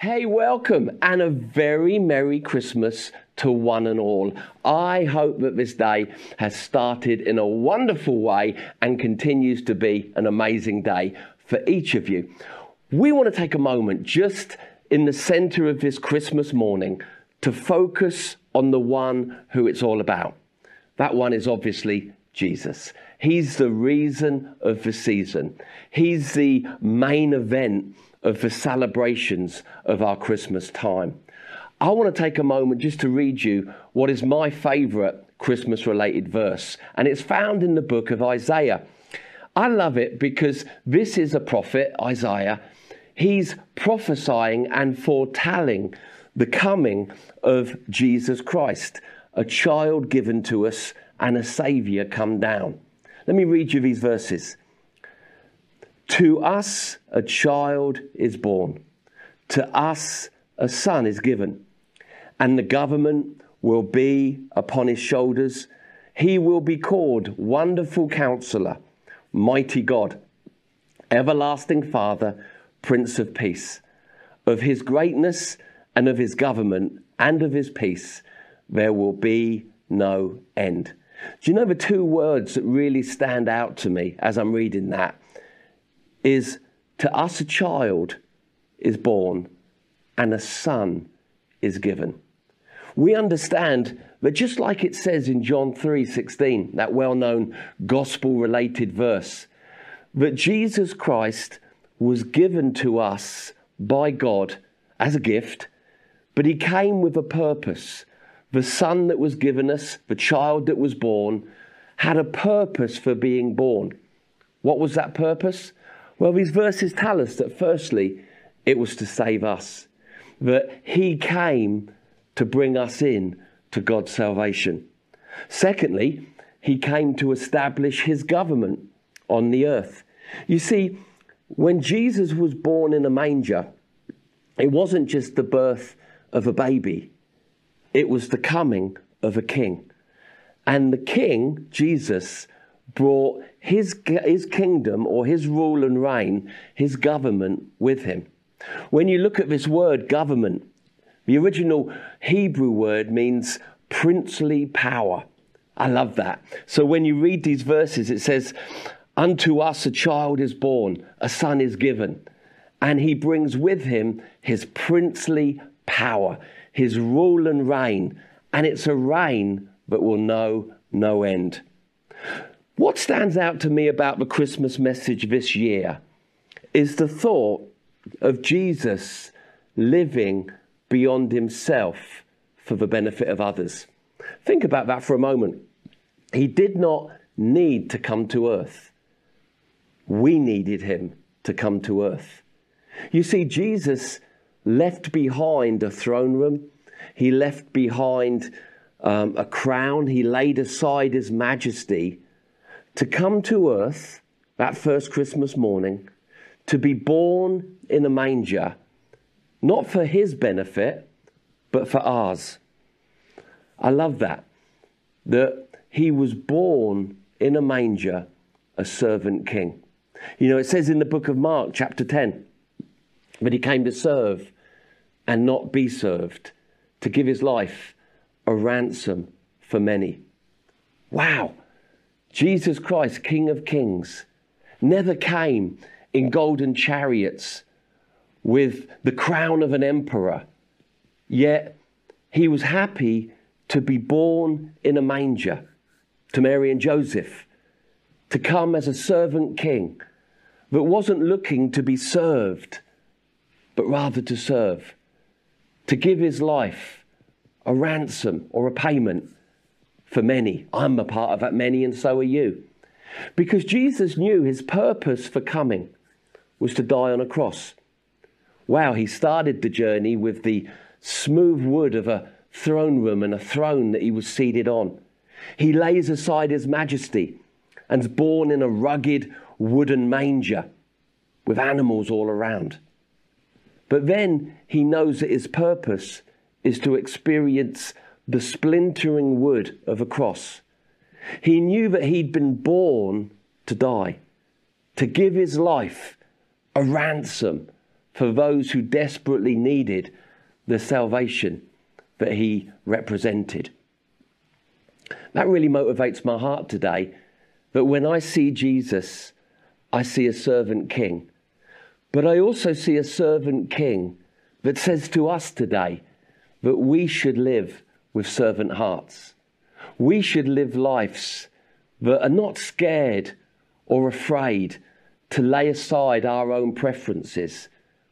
Hey, welcome and a very Merry Christmas to one and all. I hope that this day has started in a wonderful way and continues to be an amazing day for each of you. We want to take a moment just in the center of this Christmas morning to focus on the one who it's all about. That one is obviously Jesus. He's the reason of the season. He's the main event of the celebrations of our Christmas time. I want to take a moment just to read you what is my favorite Christmas related verse, and it's found in the book of Isaiah. I love it because this is a prophet, Isaiah. He's prophesying and foretelling the coming of Jesus Christ, a child given to us and a Savior come down. Let me read you these verses. To us a child is born, to us a son is given, and the government will be upon his shoulders. He will be called Wonderful Counselor, Mighty God, Everlasting Father, Prince of Peace. Of his greatness and of his government and of his peace, there will be no end. Do you know the two words that really stand out to me as I'm reading that? Is to us a child is born and a son is given. We understand that just like it says in John 3:16, that well-known gospel-related verse, that Jesus Christ was given to us by God as a gift, but he came with a purpose. The son that was given us, the child that was born, had a purpose for being born. What was that purpose? Well, these verses tell us that firstly, it was to save us, that He came to bring us in to God's salvation. Secondly, He came to establish His government on the earth. You see, when Jesus was born in a manger, it wasn't just the birth of a baby, it was the coming of a king. And the king, Jesus, brought his, his kingdom or his rule and reign, his government with him. When you look at this word government, the original Hebrew word means princely power. I love that. So when you read these verses, it says, Unto us a child is born, a son is given, and he brings with him his princely power, his rule and reign, and it's a reign that will know no end. What stands out to me about the Christmas message this year is the thought of Jesus living beyond himself for the benefit of others. Think about that for a moment. He did not need to come to earth, we needed him to come to earth. You see, Jesus left behind a throne room, he left behind um, a crown, he laid aside his majesty to come to earth that first Christmas morning, to be born in a manger, not for his benefit, but for ours. I love that. That he was born in a manger, a servant king. You know, it says in the book of Mark, chapter 10, that he came to serve and not be served, to give his life a ransom for many. Wow. Jesus Christ, King of Kings, never came in golden chariots with the crown of an emperor, yet he was happy to be born in a manger to Mary and Joseph, to come as a servant king that wasn't looking to be served, but rather to serve, to give his life a ransom or a payment for many. I'm a part of that many, and so are you. Because Jesus knew his purpose for coming was to die on a cross. Wow, he started the journey with the smooth wood of a throne room and a throne that he was seated on. He lays aside his majesty and's born in a rugged wooden manger with animals all around. But then he knows that his purpose is to experience the splintering wood of a cross. He knew that he'd been born to die, to give his life a ransom for those who desperately needed the salvation that he represented. That really motivates my heart today. That when I see Jesus, I see a servant king. But I also see a servant king that says to us today that we should live with servant hearts. We should live lives that are not scared or afraid to lay aside our own preferences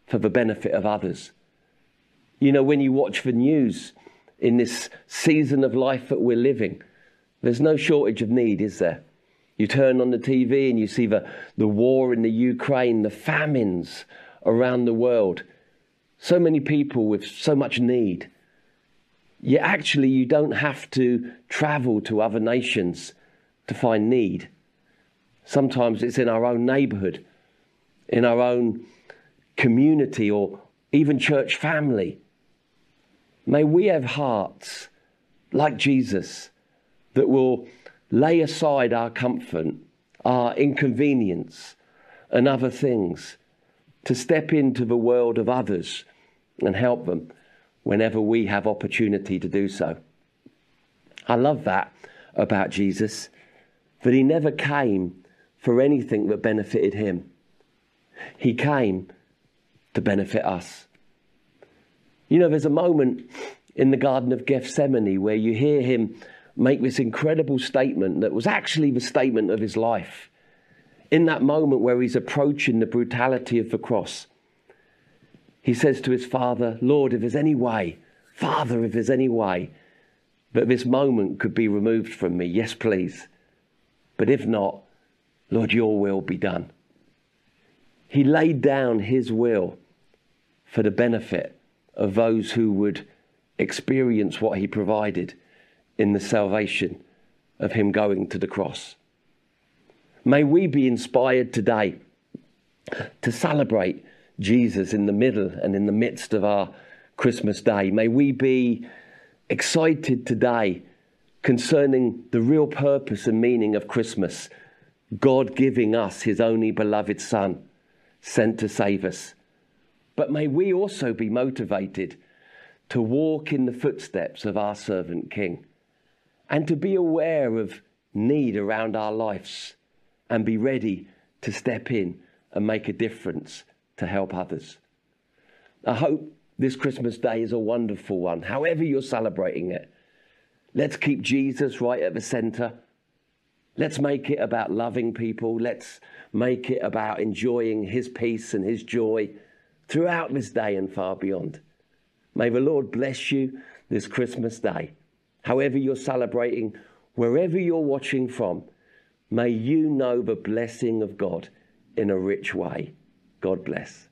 for the benefit of others. You know, when you watch the news in this season of life that we're living, there's no shortage of need, is there? You turn on the TV and you see the, the war in the Ukraine, the famines around the world. So many people with so much need. Yet actually, you don't have to travel to other nations to find need. Sometimes it's in our own neighborhood, in our own community, or even church family. May we have hearts like Jesus that will lay aside our comfort, our inconvenience, and other things to step into the world of others and help them whenever we have opportunity to do so. I love that about Jesus, that he never came for anything that benefited him. He came to benefit us. You know, there's a moment in the Garden of Gethsemane where you hear him make this incredible statement that was actually the statement of his life. In that moment where he's approaching the brutality of the cross, he says to his father, Lord, if there's any way, Father, if there's any way that this moment could be removed from me, yes, please. But if not, Lord, your will be done. He laid down his will for the benefit of those who would experience what he provided in the salvation of Him going to the cross. May we be inspired today to celebrate Jesus in the middle and in the midst of our Christmas day. May we be excited today concerning the real purpose and meaning of Christmas God giving us His only beloved Son, sent to save us. But may we also be motivated to walk in the footsteps of our servant King and to be aware of need around our lives and be ready to step in and make a difference to help others. I hope this Christmas day is a wonderful one, however you're celebrating it. Let's keep Jesus right at the center. Let's make it about loving people. Let's make it about enjoying His peace and His joy throughout this day and far beyond. May the Lord bless you this Christmas day however you're celebrating, wherever you're watching from, may you know the blessing of God in a rich way. God bless.